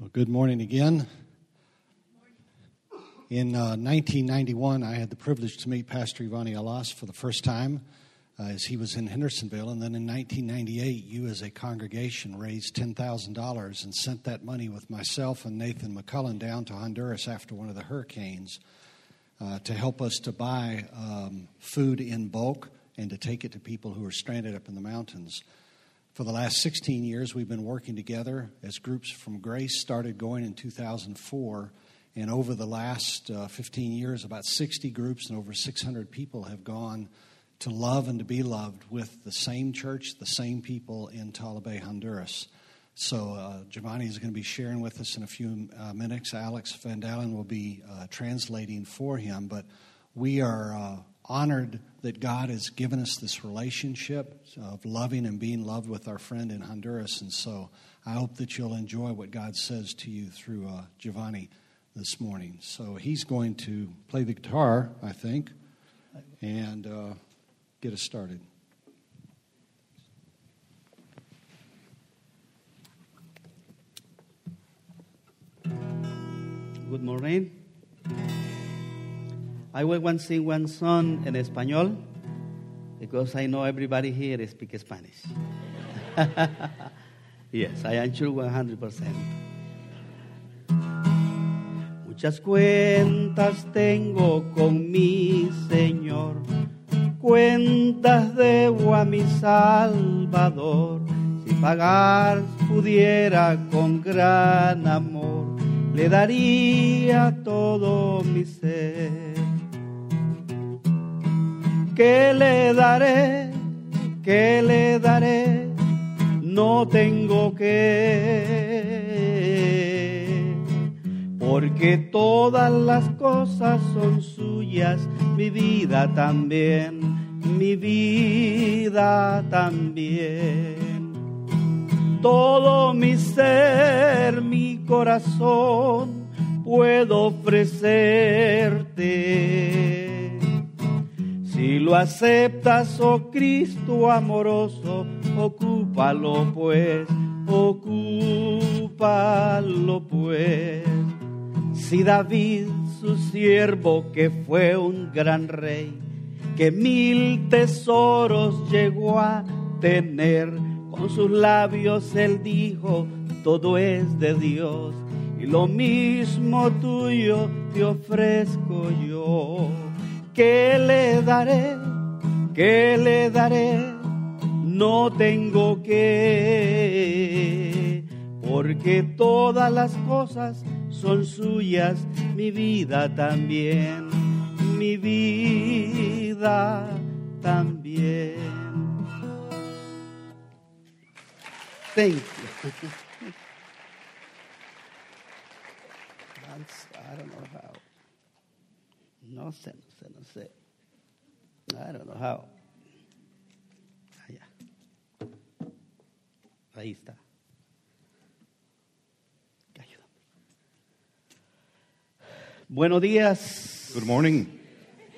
Well, good morning again. In uh, 1991, I had the privilege to meet Pastor Ivani Alas for the first time uh, as he was in Hendersonville. And then in 1998, you as a congregation raised $10,000 and sent that money with myself and Nathan McCullen down to Honduras after one of the hurricanes uh, to help us to buy um, food in bulk and to take it to people who are stranded up in the mountains. For the last 16 years, we've been working together as groups from Grace started going in 2004. And over the last uh, 15 years, about 60 groups and over 600 people have gone to love and to be loved with the same church, the same people in Talabé, Honduras. So uh, Giovanni is going to be sharing with us in a few uh, minutes. Alex Van Dalen will be uh, translating for him. But we are uh, honored that God has given us this relationship of loving and being loved with our friend in Honduras. And so I hope that you'll enjoy what God says to you through uh, Giovanni this morning. So he's going to play the guitar, I think, and uh, get us started. Good morning. I will to sing one song in español because I know everybody here speaks Spanish. yes, I am sure 100%. Muchas cuentas tengo con mi Señor, cuentas debo a mi Salvador. Si pagar pudiera con gran amor, le daría todo mi ser. ¿Qué le daré? ¿Qué le daré? No tengo que. Porque todas las cosas son suyas, mi vida también, mi vida también. Todo mi ser, mi corazón, puedo ofrecerte. Si lo aceptas, oh Cristo amoroso, ocúpalo pues, ocúpalo pues. Si David, su siervo, que fue un gran rey, que mil tesoros llegó a tener, con sus labios él dijo, todo es de Dios, y lo mismo tuyo te ofrezco yo. ¿Qué le daré? ¿Qué le daré? No tengo que, porque todas las cosas son suyas, mi vida también, mi vida también. Thank you sé, no sé, no sé. I don't know how. Allá. Ahí está. Ayúdame. Buenos días. Good morning.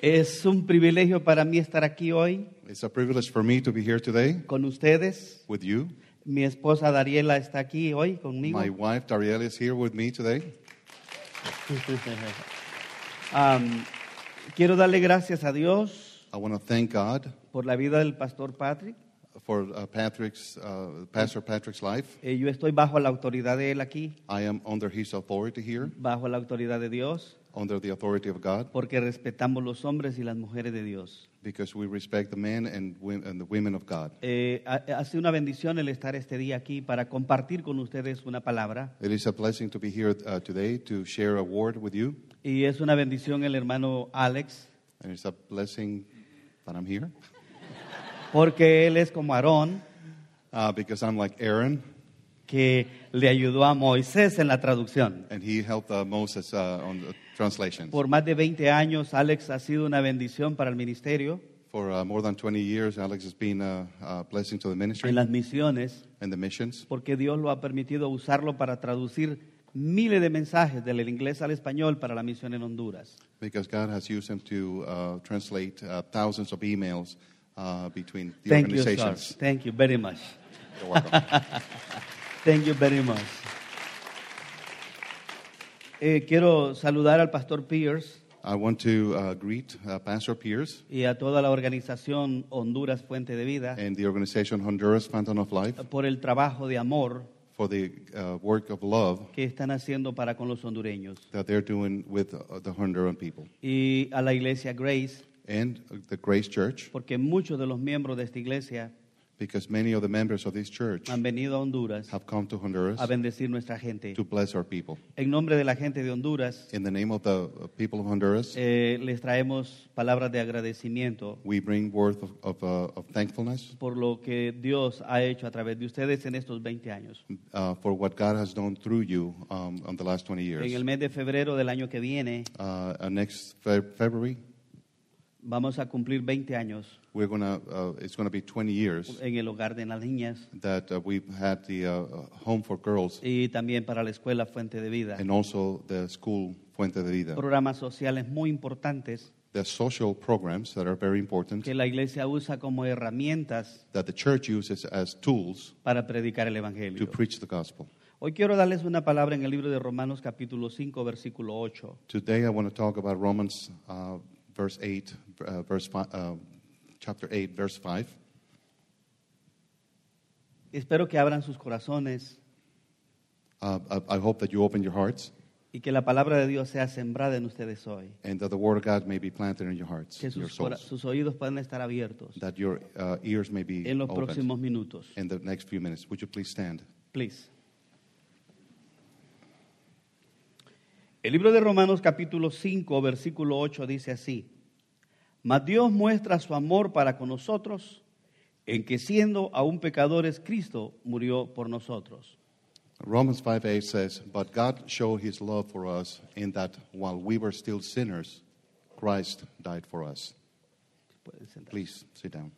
Es un privilegio para mí estar aquí hoy It's a privilege for me to be here today con ustedes. with you. Mi esposa Dariela está aquí hoy conmigo. My wife Darielle is here with me today. Am, quiero darle gracias a Dios I want to thank God por la vida del pastor Patrick. for uh, Patrick's, uh, Pastor Patrick's life. Eh, yo estoy bajo la autoridad de él aquí, I am under his authority here, bajo la autoridad de Dios, under the authority of God, porque respetamos los hombres y las mujeres de Dios. because we respect the men and, wo- and the women of God. Eh, ha, ha sido una bendición el estar este día aquí para compartir con ustedes una palabra. It is a blessing to be here uh, today to share a word with you, Y es una bendición el hermano Alex, and it's a blessing that I'm here. Porque él es como Aarón, uh, because I'm like Aaron, que le ayudó a Moisés en la traducción. and he helped uh, Moses uh, on the translation. Por más de 20 años, Alex ha sido una bendición para el ministerio. For uh, more than 20 years, Alex has been a, a blessing to the ministry. En las misiones, and the missions. Porque Dios lo ha permitido usarlo para traducir miles de mensajes del inglés al español para la misión en Honduras. because God has used him to uh, translate uh, thousands of emails uh, between the Thank you, sir. organizations. Thank you very much. You're welcome. Thank you very much. Eh, quiero saludar al pastor Pierce I want to uh, greet uh, Pastor Pierce y a toda la organización Honduras Fuente de Vida and the organization Honduras Fountain of Life por el trabajo de amor for the uh, work of love que están haciendo para con los hondureños. that they're doing with uh, the Honduran people. Y a la iglesia Grace, And uh, the Grace Church, porque muchos de los miembros de esta iglesia because many of the members of this church han venido a Honduras have come to Honduras a bendecir nuestra gente. to bless our people. En nombre de la gente de Honduras, In the name of the people of Honduras, eh, les traemos palabras de agradecimiento we bring words of, of, uh, of thankfulness por lo que Dios ha hecho a través de ustedes en estos 20 años. uh, for what God has done through you um, on the last 20 En el years. mes de febrero del año que viene Uh, uh, next Fe- February, vamos a cumplir 20 años we're gonna, uh, it's going to be 20 years en el hogar de las niñas that uh, we've had the uh, home for girls y también para la escuela Fuente de Vida. and also the school Fuente de Vida. Programas sociales muy importantes The social programs that are very important que la iglesia usa como herramientas that the church uses as tools para predicar el to Evangelio. preach the gospel. Hoy quiero darles una palabra en el libro de Romanos capítulo 5, versículo 8. Today I want to talk about Romans uh, verse 8, uh, verse fi- uh, chapter 8, verse 5. Espero que abran sus corazones Uh, I, I hope that you open your hearts y que la palabra de Dios sea sembrada en ustedes hoy. and that the word of God may be planted in your hearts, Que your sus, cora- souls, sus oídos puedan estar abiertos that your uh, ears may be en los opened próximos minutos. in the next few minutes. Would you please stand? Please. El libro de Romanos capítulo 5, versículo 8 dice así, Mas Dios muestra su amor para con nosotros en que siendo aún pecadores Cristo murió por nosotros. Romans 5 8 says, But God showed his love for us in that while we were still sinners, Christ died for us. Please sit down.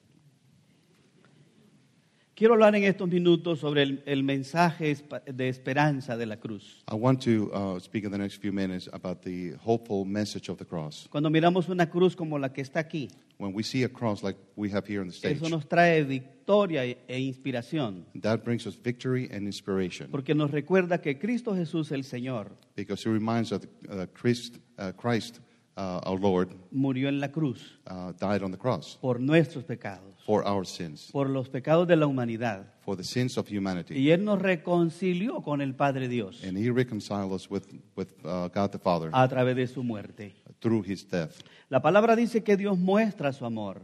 Quiero hablar en estos minutos sobre el, el mensaje de esperanza de la cruz. I want to uh, speak in the next few minutes about the hopeful message of the cross. Cuando miramos una cruz como la que está aquí, When we see a cross like we have here on the stage, eso nos trae victoria e- e inspiración, that brings us victory and inspiration porque nos recuerda que Cristo Jesús el Señor because it reminds us that uh, Christ, uh, Christ uh, our Lord, murió en la cruz uh, died on the cross por nuestros pecados, for our sins, por los pecados de la humanidad. for the sins of humanity. Y Él nos reconcilió con el Padre Dios And he reconciled us with, with uh, God the Father a través de su muerte. through his death. La palabra dice que Dios muestra su amor,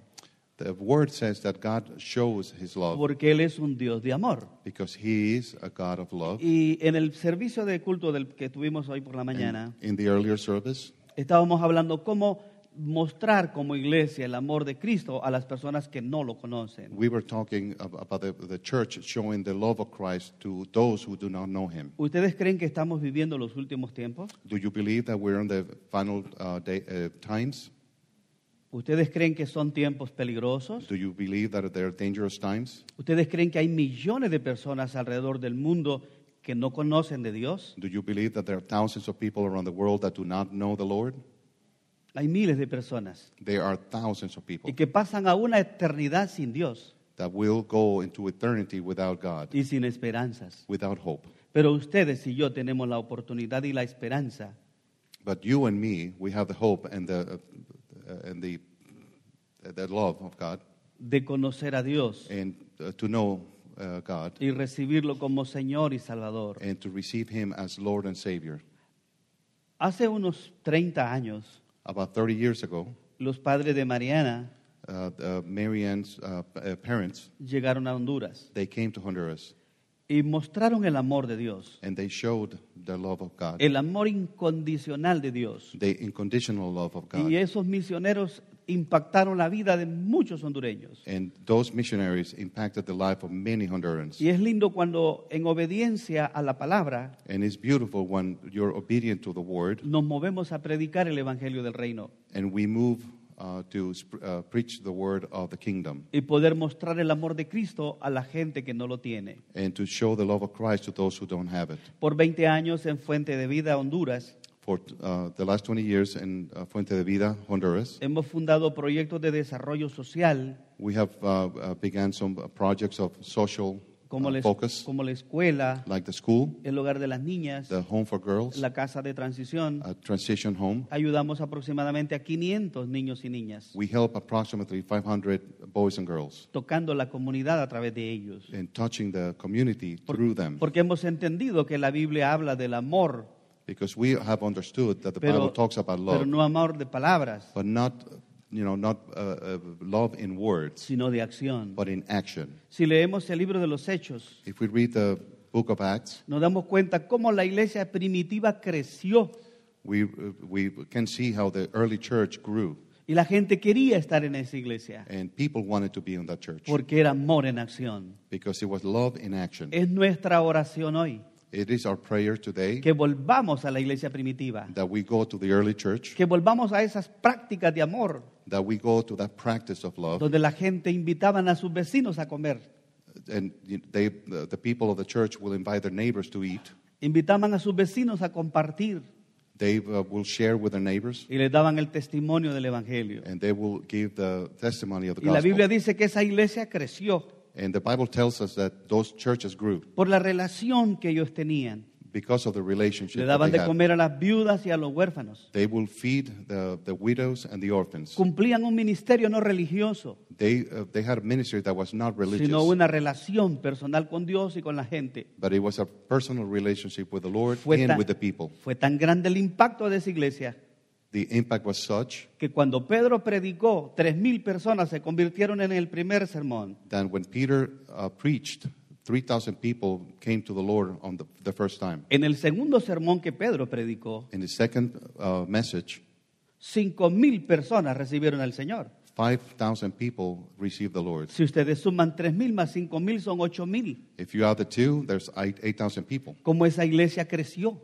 The word says that God shows his love porque Él es un Dios de amor. because he is a God of love. Y en el servicio de culto del que tuvimos hoy por la mañana, in the earlier service, estábamos hablando cómo mostrar como iglesia el amor de Cristo a las personas que no lo conocen. we were talking ab- about the, the church showing the love of Christ to those who do not know him. ¿Ustedes creen que estamos viviendo los últimos tiempos? Do you believe that we're in the final uh, day, uh, times? ¿Ustedes creen que son tiempos peligrosos? Do you believe that there are dangerous times? ¿Ustedes creen que hay millones de personas alrededor del mundo que no conocen de Dios? Do you believe that there are thousands of people around the world that do not know the Lord? Hay miles de personas There are thousands of people y que pasan a una eternidad sin Dios that will go into eternity without God, y sin esperanzas. without hope. Pero ustedes y yo tenemos la oportunidad y la esperanza But you and me, we have the hope and the, uh, and the, the love of God de conocer a Dios and uh, to know uh, God y recibirlo como Señor y Salvador. and to receive Him as Lord and Savior. Hace unos 30 años, About 30 years ago, los padres de Mariana uh, uh, Marianne's uh, p- uh, parents, llegaron a Honduras they came to Honduras y mostraron el amor de Dios, and they showed the love of God, el amor incondicional de Dios. the unconditional love of God. Y esos misioneros impactaron la vida de muchos hondureños. And those missionaries impacted the life of many Hondurans. Y es lindo cuando en obediencia a la palabra And it's beautiful when you're obedient to the word nos movemos a predicar el Evangelio del Reino and we move uh, to uh, preach the word of the kingdom y poder mostrar el amor de Cristo a la gente que no lo tiene. and to show the love of Christ to those who don't have it. Por 20 años en Fuente de Vida, Honduras, For uh, the last 20 years in uh, Fuente de Vida, Honduras, hemos fundado proyectos de desarrollo social we have uh, uh, began some uh, projects of social como, uh, la, focus, como la escuela, like the school, el hogar de las niñas, the home for girls, la casa de transición. a transition home. Ayudamos aproximadamente a 500 niños y niñas, We help approximately 500 boys and girls tocando la comunidad a través de ellos. and touching the community Por- through them. porque hemos entendido que la Biblia habla del amor, Because we have understood that the pero, Bible talks about pero love, no amor de palabras, but not, you know, not uh, uh, love in words, sino de acción. but in action. Si leemos el libro de los Hechos, If we read the book of Acts, nos damos cuenta cómo la iglesia primitiva creció we, uh, we can see how the early church grew, y la gente quería estar en esa iglesia and people wanted to be in that church porque era amor en acción. because it was love in action. Es nuestra oración hoy It is our prayer today que volvamos a la iglesia primitiva, that we go to the early church, que volvamos a esas prácticas de amor that we go to that practice of love, donde la gente invitaban a sus vecinos a comer, and they, the, the people of the church will invite their neighbors to eat. invitaban a sus vecinos a compartir. They uh, will share with their neighbors, y les daban el testimonio del evangelio. and they will give the testimony of the Y la Biblia dice que esa iglesia creció And the Bible tells us that those churches grew por la relación que ellos tenían. because of the relationship Le that daban they de had. comer a las viudas y a los huérfanos. They will feed the, the widows and the orphans. Cumplían un ministerio no religioso, They, uh, they had a ministry that was not religious, sino una relación personal con Dios y con la gente. but it was a personal relationship with the Lord Fue and tan, with the people. fue tan grande el impacto de esa iglesia The impact was such que cuando Pedro predicó, tres mil personas se convirtieron en el primer sermón. that when Peter uh, preached, 3,000 people came to the Lord on the, the first time. En el segundo sermón que Pedro predicó, In the second uh, message, cinco mil personas recibieron al Señor. 5,000 people received the Lord. Si ustedes suman tres mil más cinco mil son ocho mil. If you add the two, there's eight- 8,000 people. Cómo esa iglesia creció,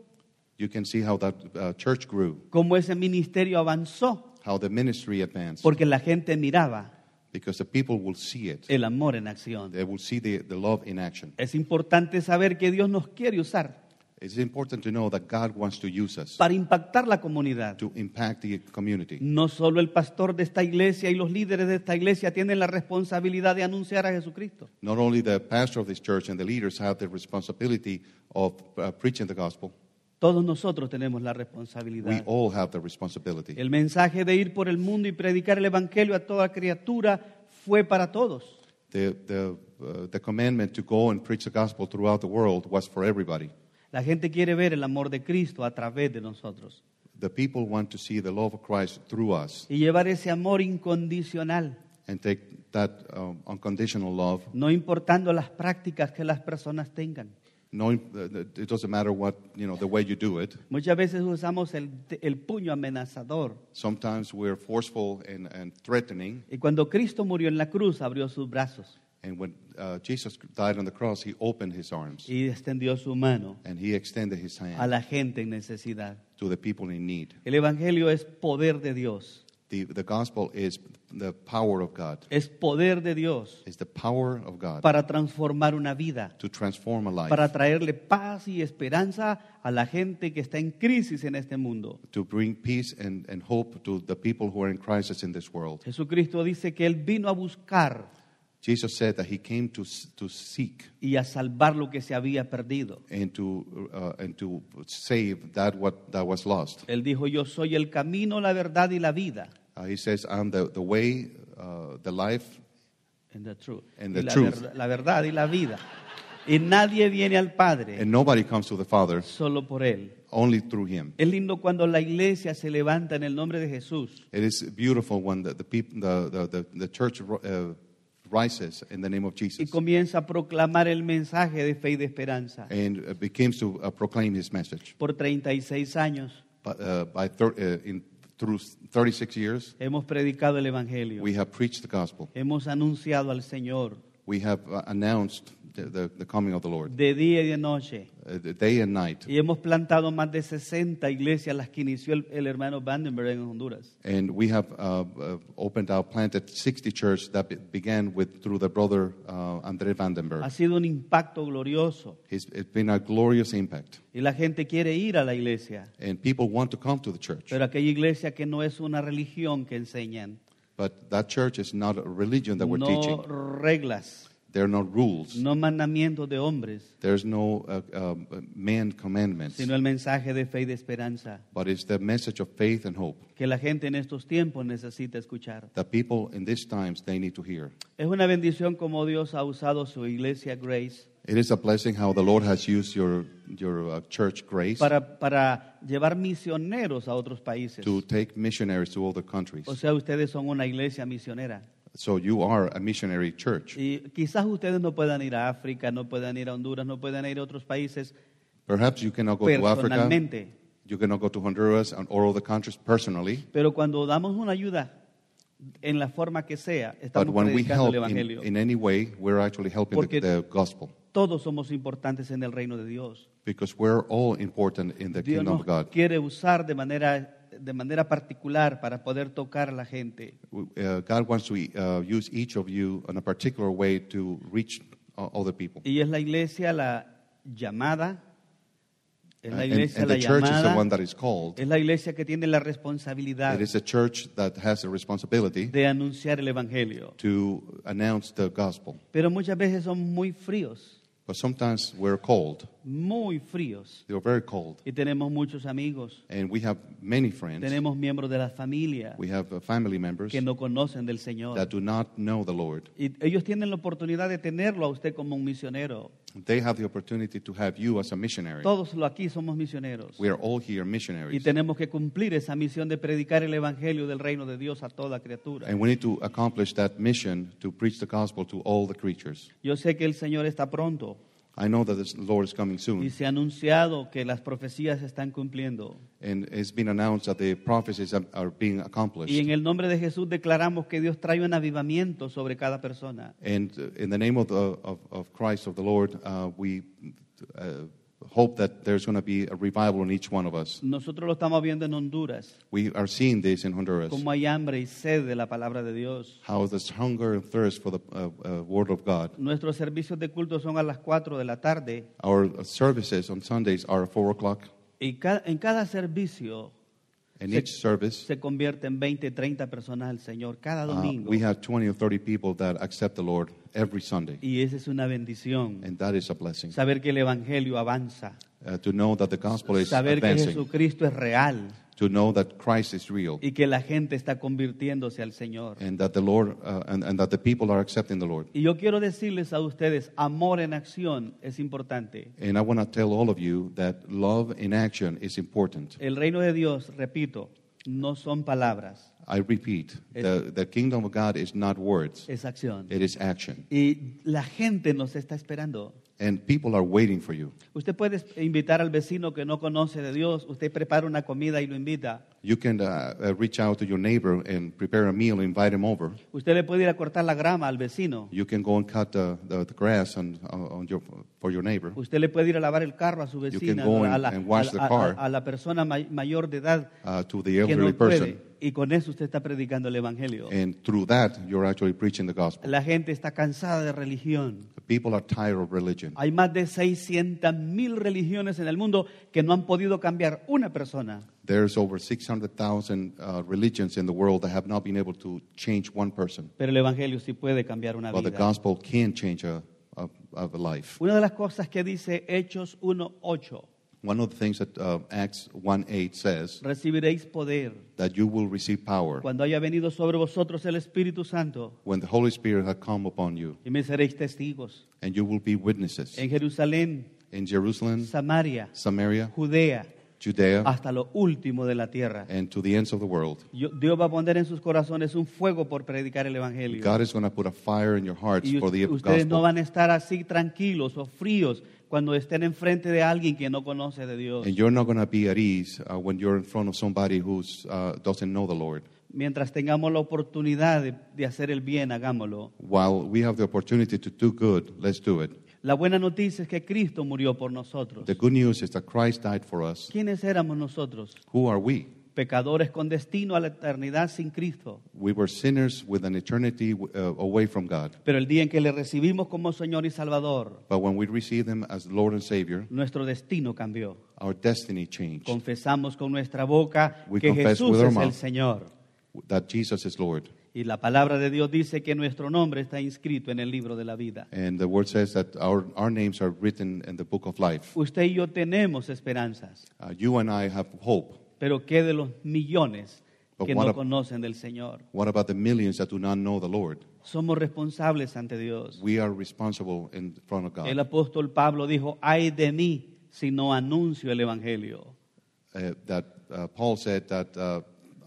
You can see how that uh, church grew, cómo ese ministerio avanzó, how the ministry advanced, porque la gente miraba because the people will see it. el amor en acción. They will see the, the love in action. Es importante saber que Dios nos quiere usar It's important to know that God wants to use us para impactar la comunidad. to impact the community. No solo el pastor de esta iglesia y los líderes de esta iglesia tienen la responsabilidad de anunciar a Jesucristo. Not only the pastor of this church and the leaders have the responsibility of uh, preaching the gospel, Todos nosotros tenemos la we responsabilidad. all have the responsibility. El mensaje de ir por el mundo y predicar el evangelio a toda criatura fue para todos. The, the, uh, the commandment to go and preach the gospel throughout the world was for everybody. La gente quiere ver el amor de Cristo a través de nosotros The people want to see the love of Christ through us y llevar ese amor incondicional, and take that um, unconditional love. no importando las prácticas que las personas tengan. Knowing uh, that it doesn't matter what, you know, the way you do it. Muchas veces usamos el, el puño amenazador. Sometimes we're forceful and, and threatening. Y cuando Cristo murió en la cruz, abrió sus brazos And when uh, Jesus died on the cross, he opened his arms y extendió su mano and he extended his a hand la gente en necesidad. to the people in need. El Evangelio es poder de Dios, The, the gospel is the power of God, es poder de Dios it's the power of God para transformar una vida, to transform a life, para traerle paz y esperanza a la gente que está en crisis en este mundo. to bring peace and, and hope to the people who are in crisis in this world. Jesucristo dice que Él vino a buscar Jesus said that he came to, to seek y a salvar lo que se había perdido. and to, uh, and to save that what that was lost. Él dijo, yo soy el camino, la verdad y la vida. Uh, he says, I'm the, the way, uh, the life, And the truth. And the la, truth. verdad- la verdad y la vida. Y nadie viene al Padre and nobody comes to the Father solo por Él. only through him. Es lindo cuando la iglesia se levanta en el nombre de Jesús It is beautiful when the, the, peop- the, the, the, the church uh, rises in the name of y Jesus comienza a proclamar el mensaje de fe y de esperanza. and uh, begins to uh, proclaim his message. Por 36 años But, uh, by thir- uh, in, through 36 years, hemos predicado el Evangelio. we have preached the gospel. Hemos anunciado al Señor We have uh, announced the, the, coming of the Lord, de día y de noche. uh, day and night. Y hemos plantado más de 60 iglesias, las que inició el, el hermano Vandenberg en Honduras. And we have uh, uh, opened out, planted 60 churches that be- began with through the brother uh, Andre Vandenberg. Ha sido un impacto glorioso. It's, it's been a glorious impact. Y la gente quiere ir a la iglesia. And people want to come to the church. Pero aquella iglesia que no es una religión que enseñan. But that church is not a religion that we're no teaching. reglas, There are no rules. no mandamientos de hombres, There's no uh, um, uh, man commandments. sino el mensaje de fe y de esperanza But it's the message of faith and hope que la gente en estos tiempos necesita escuchar. that people in these times they need to hear. Es una bendición como Dios ha usado su iglesia Grace It is a blessing how the Lord has used your your uh, church grace para, para llevar misioneros a otros países. to take missionaries to other countries. O sea, ustedes son una iglesia misionera. So you are a missionary church. Y quizás ustedes no puedan ir a África, no puedan ir a Honduras, no puedan ir a otros países Perhaps you cannot go to Africa. You cannot go to Honduras and or other countries personally. Pero cuando damos una ayuda en la forma que sea, But estamos when we predicando el help in, Evangelio. in any way, we're actually helping the, Porque- the gospel Todos somos importantes en el reino de Dios. because we're all important in the Dios kingdom of God. quiere usar de manera, de manera particular para poder tocar a la gente. Uh, God wants to uh, use each of you in a particular way to reach uh, other people. Y es la iglesia la llamada, es la and, iglesia and la the church is the llamada, one that is called. es la iglesia que tiene la responsabilidad It is a church that has a responsibility de anunciar el Evangelio. to announce the gospel. Pero muchas veces son muy fríos, But sometimes we're cold. muy fríos. They're very cold. Y tenemos muchos amigos, And we have many friends. tenemos miembros de la familia We have uh, family members que no conocen del Señor. that do not know the Lord. Y ellos tienen la oportunidad de tenerlo a usted como un misionero. They have the opportunity to have you as a missionary. Todos lo aquí somos misioneros. We are all here Y missionaries. tenemos que cumplir esa misión de predicar el Evangelio del reino de Dios a toda criatura. And we need to accomplish that mission to preach the gospel to all the creatures. Yo sé que el Señor está pronto I know that the Lord is coming y soon. se ha anunciado que las profecías se están cumpliendo. And it's been announced that the prophecies are- are being Y en accomplished. el nombre de Jesús declaramos que Dios trae un avivamiento sobre cada persona. And uh, in the name of, the, of, of Christ, of the Lord, uh, we uh, hope that there's going to be a revival in each one of us. Nosotros lo estamos viendo en Honduras, We are seeing this in Honduras. como hay hambre y sed de la palabra de Dios. How there's hunger and thirst for the uh, uh, Word of God. Nuestros servicios de culto son a las 4 de la tarde Our services on Sundays are at 4 o'clock. y ca- en cada servicio And Se- each service, se convierte en 20, 30 personas al Señor cada uh, domingo. we have 20 or 30 people that accept the Lord every Sunday. Y esa es una bendición. And that is a blessing. Saber que el Evangelio avanza. Uh, to know that the gospel is Saber que advancing. Jesucristo es real To know that Christ is real. y que la gente está convirtiéndose al Señor. And that the Lord, uh, and, and that the people are accepting the Lord. Y yo quiero decirles a ustedes, amor en acción es importante. And I want to tell all of you that love in action is important. El reino de Dios, repito, no son palabras, I repeat, the, the kingdom of God is not words, es acción. it is action. Y la gente nos está esperando. And people are waiting for you. Usted puede invitar al vecino que no conoce de Dios, usted prepara una comida y lo invita. You can uh, uh, reach out to your neighbor and prepare a meal, invite him over. Usted le puede ir a cortar la grama al vecino. You can go and cut the, the, the grass on, on your, for your neighbor. Usted le puede ir a lavar el carro a su can vecina, go a and- la, and wash a the la- a- car. a la persona may- mayor de edad uh, to the que elderly no puede. person. Y con eso usted está predicando el Evangelio. And through that, you're actually preaching the gospel. La gente está cansada de religión. People are tired of religion. Hay más de 600 mil religiones en el mundo que no han podido cambiar una persona. There's over 600,000 uh, religions in the world that have not been able to change one person. Pero el Evangelio sí puede cambiar una But the vida. gospel can change a, a, a life. Una de las cosas que dice Hechos 1.8, One of the things that uh, Acts 1.8 says, recibiréis poder that you will receive power cuando haya venido sobre vosotros el Espíritu Santo when the Holy Spirit has come upon you, y me seréis testigos and you will be witnesses en Jerusalén, in Jerusalem, Samaria, Samaria, Judea, Judea, hasta lo último de la tierra. and to the ends of the world. Yo- Dios va a poner en sus corazones un fuego por predicar el Evangelio. God is going to put a fire in your hearts Y for the ustedes no van a estar así tranquilos o fríos cuando estén enfrente de alguien que no conoce de Dios. And you're not going to be at ease uh, when you're in front of somebody who uh, doesn't know the Lord. Mientras tengamos la oportunidad de, de hacer el bien, hagámoslo. While we have the opportunity to do good, let's do it. La buena noticia es que Cristo murió por nosotros. The good news is that Christ died for us. ¿Quiénes éramos nosotros? Who are we? Pecadores con destino a la eternidad sin Cristo. We were sinners with an eternity uh, away from God. Pero el día en que le recibimos como Señor y Salvador, But when we received Him as Lord and Savior, nuestro destino cambió. our destiny changed. Confesamos con nuestra boca We que confess Jesús with our es el mouth. Señor. That Jesus is Lord. Y la palabra de Dios dice que nuestro nombre está inscrito en el libro de la vida. And the word says that our, our names are written in the book of life. Usted y yo tenemos esperanzas, Uh, you and I have hope. pero ¿qué de los millones But que no ab- conocen del Señor? What about the millions that do not know the Lord? Somos responsables ante Dios. We are responsible in front of El God. apóstol Pablo dijo, ay de mí si no anuncio el Evangelio. Uh, that uh, Paul said that,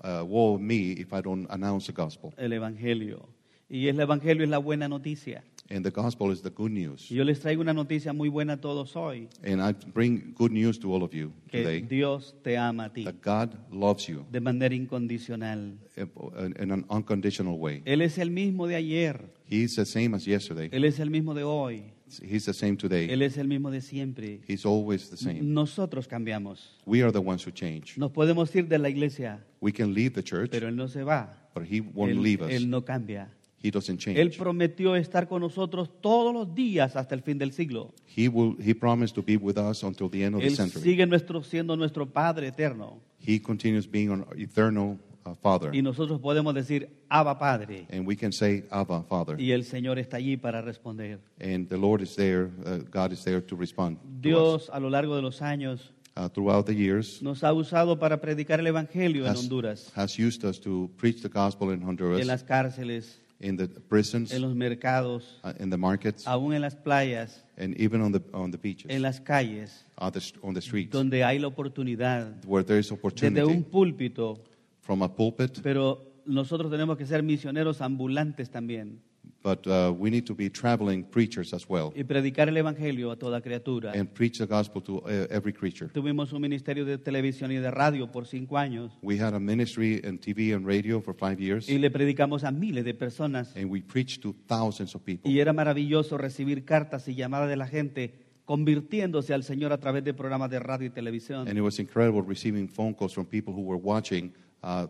uh, woe me if I don't announce the gospel. El Evangelio. Y el Evangelio es la buena noticia. And the gospel is the good news. Y yo les traigo una noticia muy buena a todos hoy, And I bring good news to all of you que today Dios te ama a ti that God loves you de manera incondicional. in in an unconditional way. Él es el mismo de ayer, He's the same as yesterday. Él es el mismo de hoy, He's the same today. Él es el mismo de siempre. He's always the same. Nosotros cambiamos. We are the ones who change. Nos podemos ir de la iglesia, We can leave the church, pero Él no se va. but He won't Él, leave us. Él no cambia. He doesn't Él change. prometió estar con nosotros todos los días hasta el fin del siglo. He will. He promised to be with us until the end of the Él century. sigue nuestro, siendo nuestro Padre eterno. He continues being an eternal uh, Father, Y nosotros podemos decir, Abba Padre. and we can say, "Abba, Father," Y el Señor está allí para responder. and the Lord is there. Uh, God is there to respond. to. Dios a lo largo de los años Uh, throughout the years, nos ha usado para predicar el Evangelio en has, Honduras, has used us to preach the gospel in Honduras, en las cárceles, in the prisons, en los mercados, uh, in the markets, aún en las playas, and even on the on the beaches, en las calles, on the, on the streets, donde hay la oportunidad, where there is desde opportunity un púlpito, from a pulpit. pero nosotros tenemos que ser misioneros ambulantes también But uh, we need to be traveling preachers as well, y predicar el Evangelio a toda criatura. and preach the gospel to uh, every creature. Tuvimos un ministerio de televisión y de radio por cinco años We had a ministry in TV and radio for five years, y le predicamos a miles de personas and we preached to thousands of people. y era maravilloso recibir cartas y llamadas de la gente convirtiéndose al Señor a través de programas de radio y televisión. And it was incredible receiving phone calls from people who were watching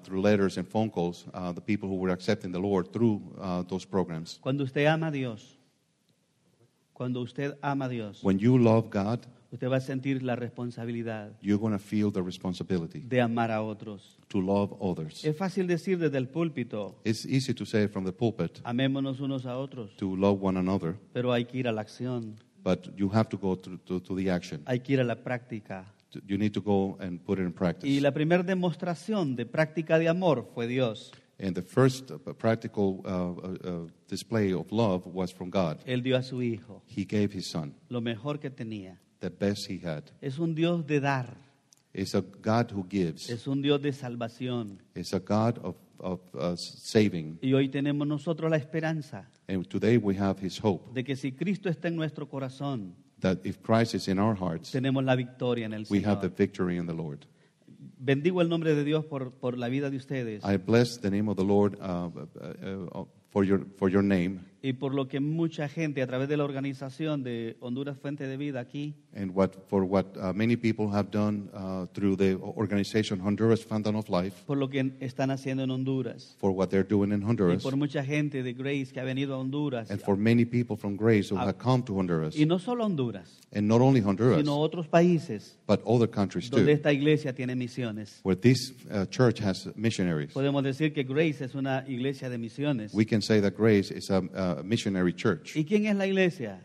through letters and phone calls, uh, the people who were accepting the Lord through uh, those programs. Cuando usted ama a Dios, cuando usted ama a Dios, When you love God, usted va a sentir la responsabilidad you're going to feel the responsibility de amar a otros. to love others. Es fácil decir desde el púlpito, It's easy to say from the pulpit amémonos unos a otros, to love one another, pero hay que ir a la acción, but you have to go to, to, to the action. hay que ir a la práctica. You need to go and put it in practice. Y la primera demostración de práctica de amor fue Dios. And the first uh, practical uh, uh, uh, display of love was from God. Él dio a su Hijo He gave His Son, lo mejor que tenía. the best He had. Es un Dios de dar, It's a God who gives. es un Dios de salvación. It's a God of, of uh, saving. Y hoy tenemos nosotros la esperanza And today we have His hope de que si Cristo está en nuestro corazón, that if Christ is in our hearts, tenemos la victoria en el we have the Señor. victory in the Lord. Bendigo el nombre de Dios por, por la vida de ustedes I bless the name of the Lord uh, uh, uh, for, your, for your name y por lo que mucha gente a través de la organización de Honduras Fuente de Vida aquí and what, for what uh, many people have done uh, through the organization Honduras Fountain of Life, por lo que están haciendo en Honduras for what they're doing in y Honduras, por mucha gente de Grace que ha venido a Honduras and for many people from Grace who have come to Honduras. y no solo a Honduras, And not only Honduras, sino otros países but other countries donde too, esta iglesia tiene misiones. where this uh, church has missionaries. Podemos decir que Grace es una iglesia de misiones. We can say that Grace is a, a missionary church. ¿Y quién es la iglesia?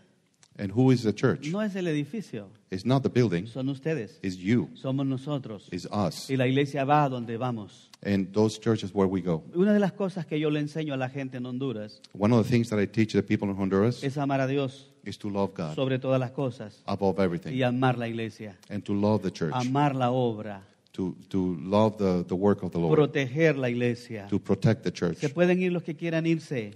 And who is the church? No es el edificio, It's not the building, son ustedes, it's you, somos nosotros. it's us. Y la iglesia va a donde vamos. And those churches where we go. Una de las cosas que yo le enseño a la gente en Honduras One of the things that I teach the people in Honduras es amar a Dios is to love God sobre todas las cosas above y everything amar la iglesia, and to love the church, amar la obra, to, to love the, the work of the Lord, proteger la iglesia. to protect the church. Se pueden ir los que quieran irse,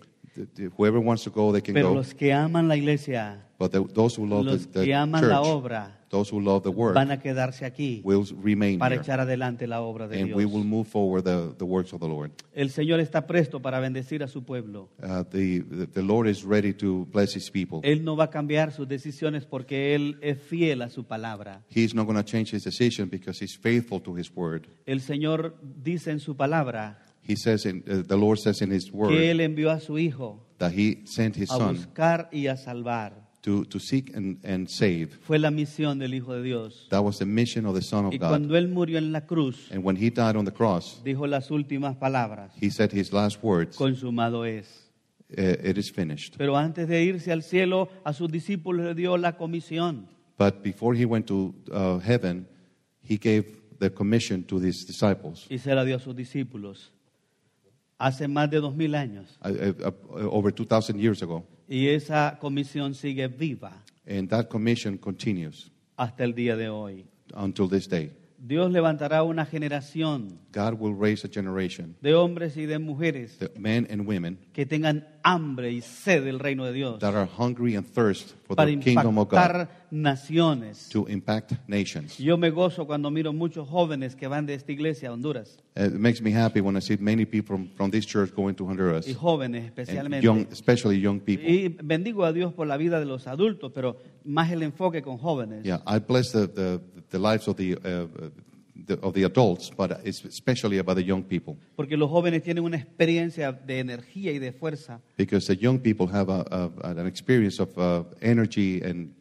Whoever wants to go, they can pero go. los que aman la iglesia, But the, those who love los the, the que aman la obra, those who love the work, van a quedarse aquí will remain para here. echar adelante la obra de And we will Dios. move forward the, the works of the Lord. El Señor está presto para bendecir a su pueblo. Uh, the, the, the Lord is ready to bless his people. Él no va a cambiar sus decisiones porque Él es fiel a su palabra. He's not going to change his decision because he's faithful to his word. El Señor dice en su palabra He says, in, uh, the Lord says in his que word Él envió a su Hijo that he sent his a son buscar y a salvar to, to seek and, and save. Fue la misión del Hijo de Dios. That was the mission of the Son of Y God. cuando Él murió en la cruz, And when he died on the cross, dijo las últimas palabras, he said his last words, consumado es. "Uh, It is finished. Pero antes de irse al cielo, a sus discípulos le dio la comisión. But before he went to uh, heaven, he gave the commission to his disciples. y se la dio a sus discípulos hace más de dos mil años. uh, uh, uh, over 2,000 years ago. Y esa comisión sigue viva And that commission continues hasta el día de hoy. until this day. Dios levantará una generación God will raise a generation, de hombres y de mujeres men and women, que tengan hambre y sed del reino de Dios that are hungry and thirst for para the kingdom of God impactar naciones. to impact nations. Yo me gozo cuando miro muchos jóvenes que van de esta iglesia a Honduras It makes me happy when I see many people from, from this church going to Honduras, y jóvenes and especialmente. young, especially young people. Y bendigo a Dios por la vida de los adultos, pero más el enfoque con jóvenes. Yeah, I bless the, the, the lives of the, uh, the, of the adults, but especially about the young people. Porque los jóvenes tienen una experiencia de energía y de fuerza Because the young people have a, a, an experience of uh, energy and,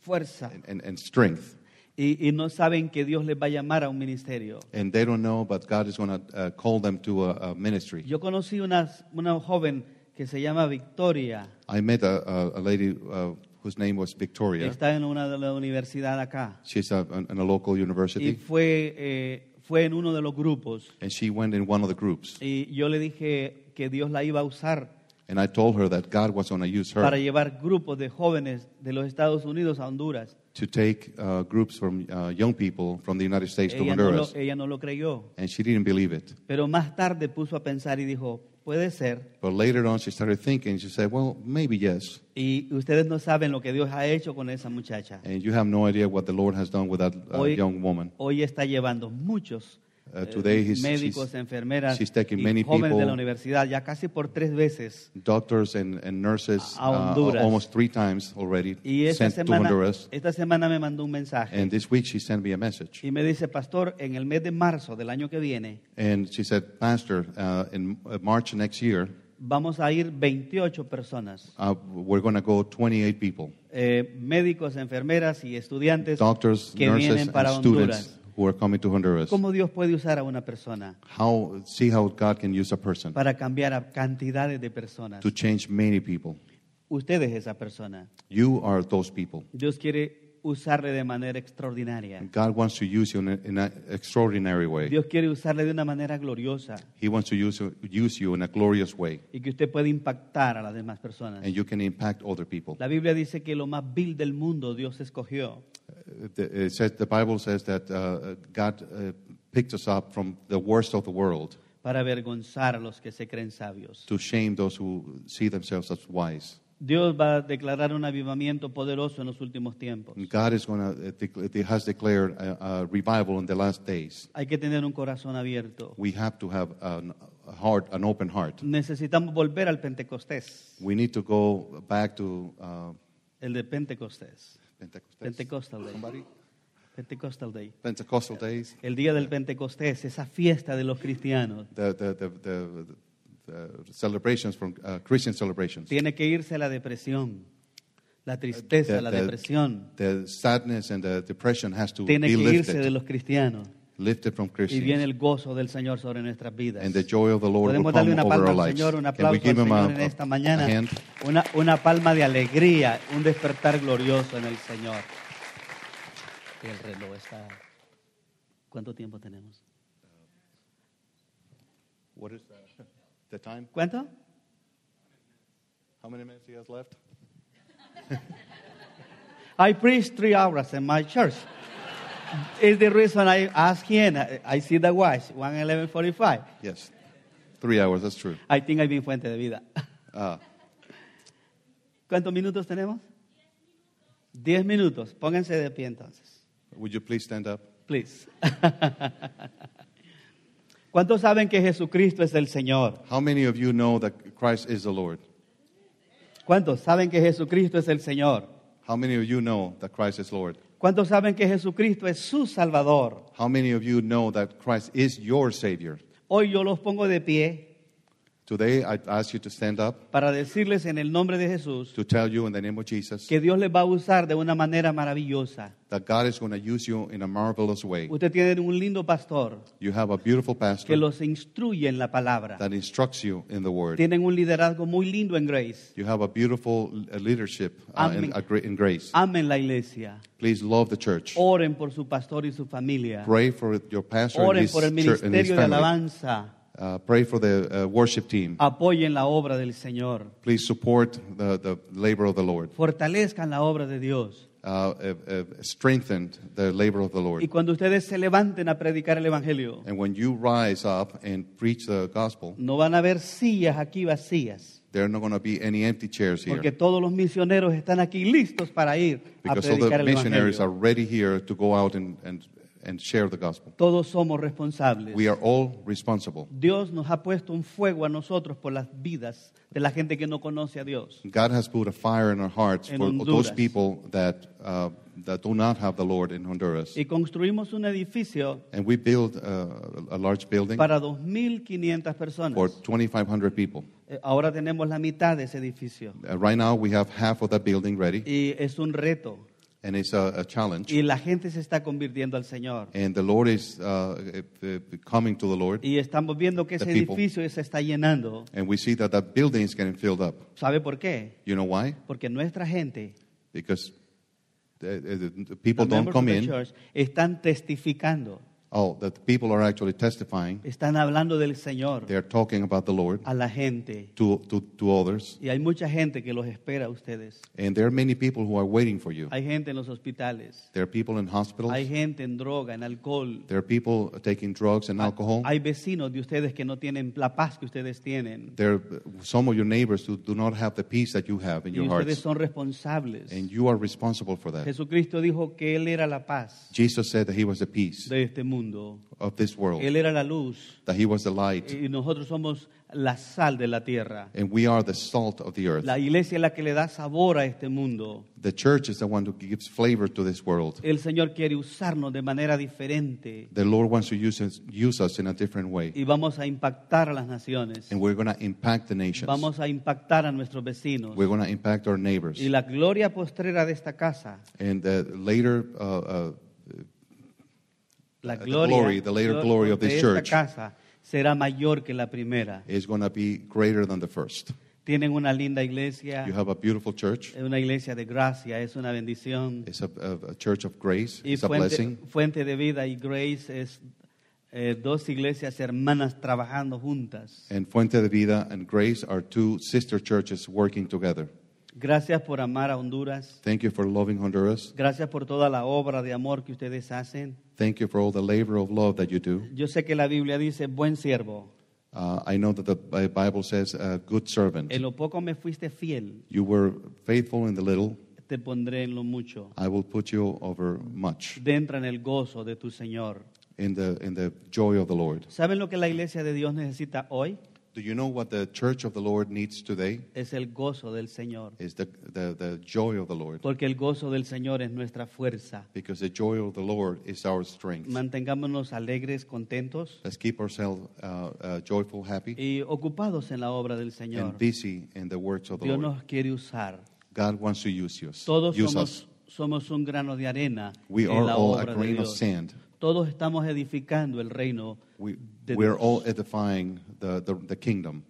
fuerza and, and strength. y, y no saben que Dios les va a llamar a un ministerio. And they don't know, but God is going to uh, call them to a, a ministry. Yo conocí una, una joven que se llama Victoria, I met a, a, a lady uh, whose name was Victoria. está en una de la universidad acá She's a, in a local y university, fue, eh, fue en uno de los grupos and she went in one of the groups. y yo le dije que Dios la iba a usar And I told her that God was going to use para her llevar grupos de jóvenes de los Estados Unidos a Honduras. to take uh, groups from uh, young people from the United States to Ella no, lo, Honduras. ella no lo creyó, And she didn't believe it. pero más tarde puso a pensar y dijo, puede ser. But later on, she started thinking. She said, Well, maybe yes. Y ustedes no saben lo que Dios ha hecho con esa muchacha. And you have no idea what the Lord has done with that uh, Hoy- young woman. Hoy está llevando muchos Uh, eh, today he's- médicos, she's- enfermeras she's taking y many jóvenes de people- la universidad ya casi por tres veces. Doctors and, and nurses A uh, Honduras. almost three times already Y esta sent to Honduras. esta semana me mandó un mensaje And this week she sent me a message. y me dice, pastor, en el mes de marzo del año que viene And she said, Pastor, uh, in uh, March next year, vamos a ir 28 personas, uh, we're going to go 28 people eh, médicos, enfermeras y estudiantes doctors, que nurses, vienen para and students Honduras. Who are coming to Honduras. ¿Cómo Dios puede usar a una persona How, see how God can use a person para cambiar a cantidades de personas? to change many people. Usted es esa persona. You are those people. Dios quiere usarle de manera extraordinaria. God wants to use you in an in a extraordinary way. Dios quiere usarle de una manera gloriosa He wants to use, use you in a glorious way. y que usted pueda impactar a las demás personas. And you can impact other people. La Biblia dice que lo más vil del mundo Dios escogió the, it says, the Bible says that uh, God uh, picked us up from the worst of the world para avergonzar a los que se creen sabios. to shame those who see themselves as wise. Dios va a declarar un avivamiento poderoso en los últimos tiempos. And God is going to, has declared a, a revival in the last days. Hay que tener un corazón abierto. We have to have an, a heart, an open heart. Necesitamos volver al Pentecostés, We need to go back to uh, el de Pentecostés, Pentecostal, Pentecostal Day. Somebody? Pentecostal Day. Pentecostal days. El día del Pentecostés, esa fiesta de los cristianos. The, the, the, the, celebrations from uh, Christian celebrations. Tiene que irse la depresión, la tristeza, The- la depresión. The sadness and the depression has to Tiene be que irse de lifted, los cristianos. Lifted from Y viene el gozo del Señor sobre nuestras vidas. And the joy of the Lord will Podemos come darle una over palma our al lives. Señor, un Can we aplauso al give him Señor a, en esta a- mañana, hand? una, una palma de alegría, un despertar glorioso en el Señor. El reloj está... ¿Cuánto tiempo tenemos? What is the, the time? ¿Cuánto? How many minutes he has left? I preach three hours in my church. Is the reason I ask here. I see the watch, 111.45. Yes. Three hours, that's true. I think I've been fuente de vida. Ah, ¿Cuántos minutos tenemos? Diez minutos. Pónganse de pie entonces. would you please stand up? Please. ¿Cuántos saben que Jesucristo es el Señor? How many of you know that Christ is the Lord? ¿Cuántos saben que Jesucristo es el Señor? How many of you know that Christ is Lord? ¿Cuántos saben que Jesucristo es su Salvador? How many of you know that Christ is your Savior? Hoy yo los pongo de pie Today, I ask you to stand up para decirles en el nombre de Jesús to tell you in the name of Jesus que Dios les va a usar de una manera maravillosa. that God is going to use you in a marvelous way. Usted tiene un lindo pastor You have a beautiful que pastor los instruye en la palabra. that instructs you in the word. Tienen un liderazgo muy lindo en Grace. You have a beautiful uh, leadership uh, in, a gra- in grace. Amen la iglesia. Please love the church. Oren por su pastor y su familia. Pray for your pastor and Oren his, por el church, and his ministerio de family. alabanza. Uh, pray for the uh, worship team. Apoyen la obra del Señor. Please support the, the labor of the Lord. Fortalezcan la obra de Dios. Uh, uh, uh, strengthen the labor of the Y Lord. cuando ustedes se levanten a predicar el Evangelio, And when you rise up and preach the gospel, no van a haber sillas aquí vacías. there are not going to be any empty chairs here. Porque todos los misioneros están aquí listos para ir a Because all predicar the el missionaries are Evangelio. ready here to go out and, and, and share the gospel. Todos somos responsables. We are all responsible. Dios nos ha puesto un fuego a nosotros por las vidas de la gente que no conoce a Dios. God has put a fire in our hearts En for Honduras. those people that, uh, that do not have the Lord in Honduras. Y construimos un edificio And we built uh, a large building para 2.500 personas. for 2,500 people. Eh, Ahora tenemos la mitad de ese edificio. Uh, right now, we have half of that building ready, Y es un reto. And it's a, a challenge. Y la gente se está convirtiendo al Señor. And the Lord is uh, uh, uh, coming to the Lord, Y estamos viendo que ese people. edificio se está llenando. and we see that that building is getting filled up. ¿Sabe por qué? You know why? Porque nuestra gente, Because the, people don't come in. church, están testificando, Oh, that people are actually testifying. están hablando del Señor They're talking about the Lord a la gente. to, to, to others. Y hay mucha gente que los espera a ustedes. And there are many people who are waiting for you. Hay gente en los hospitales. There are people in hospitals. Hay gente en droga, en alcohol. There are people taking drugs and alcohol. Hay vecinos de ustedes que no tienen la paz que ustedes tienen. There are some of your neighbors who do not have the peace that you have in Y your ustedes hearts. son responsables. And you are responsible for that. Jesucristo dijo que Él era la paz Jesus said that he was the peace de este mundo. Of this world, Él era la luz. that he was the light, Y nosotros somos la sal de la tierra. and we are the salt of the earth. La iglesia es la que le da sabor a este mundo. The church is the one who gives flavor to this world. El Señor quiere usarnos de manera diferente The Lord wants to use us, use us in a different way. y vamos a impactar a las naciones. And we're going to impact the nations. Vamos a impactar a nuestros vecinos. We're going to impact our neighbors. Y la gloria postrera de esta casa, And the later uh, uh, la The gloria, glory, the later glory of this church. casa será mayor que la primera. is going to be greater than the first. Tienen una linda iglesia, You have a beautiful church. es una iglesia de gracia, es una bendición. It's a, a, a church of grace. Y It's a fuente, blessing. Fuente de Vida y Grace es eh, dos iglesias hermanas trabajando juntas. And Fuente de Vida and Grace are two sister churches working together. Gracias por amar a Honduras. Thank you for loving Honduras. Gracias por toda la obra de amor que ustedes hacen. Thank you for all the labor of love that you do. Yo sé que la Biblia dice, buen siervo, Uh, I know that the Bi- Bible says, a good servant. en lo poco me fuiste fiel, You were faithful in the little, te pondré en lo mucho. I will put you over much. Entra en el gozo de tu Señor. In the, in the joy of the Lord. ¿Saben lo que la iglesia de Dios necesita hoy? Do you know what the church of the Lord needs today? Es el gozo del Señor. Is the, the, the joy of the Lord. Porque el gozo del Señor es nuestra fuerza. Because the joy of the Lord is our strength. Mantengámonos alegres, contentos Let's keep ourselves uh, uh, joyful, happy, y ocupados en la obra del Señor. and busy in the works of the Dios Lord. nos quiere usar. God wants to use you. Todos use us. somos, somos un grano de arena We en are la all a de grain of sand. Todos estamos edificando el reino We, de we're Dios. all edifying the, the, the kingdom.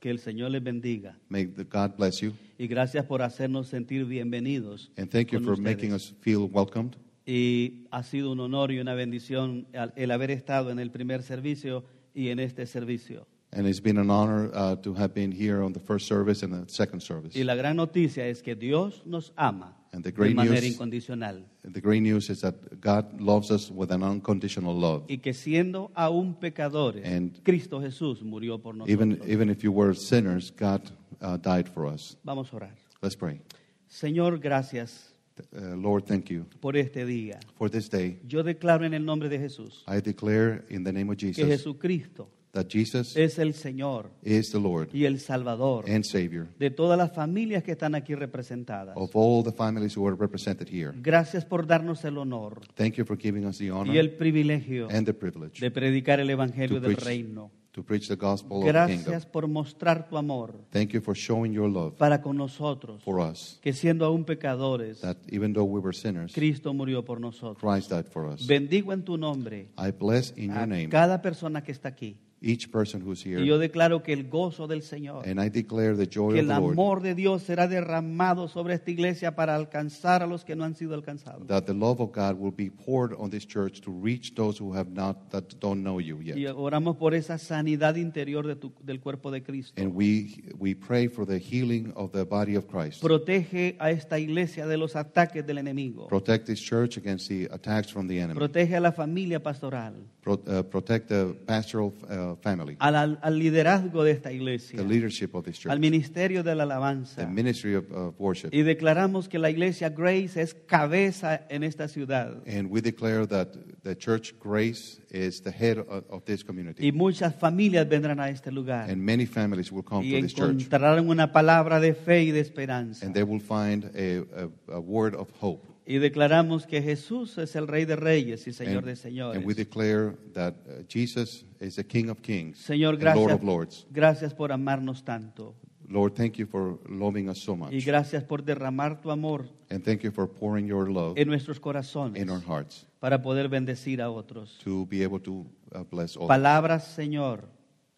Que el Señor les bendiga. May the God bless you. Y gracias por hacernos sentir bienvenidos. And thank you for ustedes. making us feel welcomed. Y ha sido un honor y una bendición el haber estado en el primer servicio y en este servicio. And it's been an honor uh, to have been here on the first service and the second service. Y la gran noticia es que Dios nos ama And the de great manera news- incondicional. The great news is that God loves us with an unconditional love. Y que siendo aún pecadores, And- Cristo Jesús murió por nosotros. Even, even if you were sinners, God uh, died for us. Vamos a orar. Let's pray. Señor, gracias Uh, Lord, thank you por este día. for this day. Yo declaro en el nombre de Jesús I declare in the name of que Jesus Jesucristo that Jesus es el Señor is the Lord y el Salvador and Savior de todas las familias que están aquí representadas. of all the families who are represented here. Gracias por darnos el honor Thank you for giving us the honor y el privilegio and the privilege de predicar el Evangelio To del preach. reino. to preach the gospel of the kingdom. Gracias por mostrar tu amor Thank you for showing your love para con nosotros, for us. que siendo aún pecadores, That even though we were sinners, Cristo murió por nosotros. Christ died for us. Bendigo en tu nombre I bless in a your name cada persona que está aquí. Each person who's Y yo here, declaro que el gozo del Señor, and I declare the joy que of el the Lord. amor de Dios será derramado sobre esta iglesia para alcanzar a los que no han sido alcanzados. that the love of God will be poured on this church to reach those who have not that don't know you Y yet. oramos por esa sanidad interior de tu- del cuerpo de Cristo. And we we pray for the healing of the body of Christ. Protege a esta iglesia de los ataques del enemigo. Protect this church against the attacks from the enemy. Protege a la familia pastoral, Pro, uh, protect the pastoral uh, family, al, al liderazgo de esta the leadership of this al church, ministerio de la the ministry of uh, worship. Y declaramos que la iglesia Grace es cabeza en esta ciudad. And we declare that the church Grace is the head of, of this Y community. muchas familias vendrán a este lugar And many families will come y to this church. encontrarán una palabra de fe y de esperanza. And they will find a, a, a word of hope. Y declaramos que Jesús es el Rey de Reyes y Señor And, de Señores. and we declare that uh, Jesus is the King of Kings Señor, and Lord of Lords. gracias por amarnos tanto. Lord, thank you for loving us so much. Y gracias por derramar tu amor And thank you for pouring your love en nuestros corazones in our hearts para poder bendecir a otros. to be able to uh, bless all. Palabras, Señor,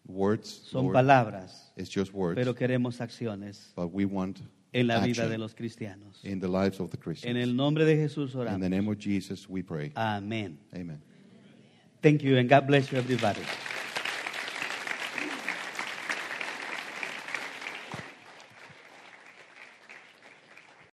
Words, son Lord, palabras, it's just words, pero queremos acciones but we want en la vida de los cristianos. in the lives of the En el nombre de Jesús In oramos. the name of Jesus, we pray. Amén. Amen. Thank you and God bless you everybody.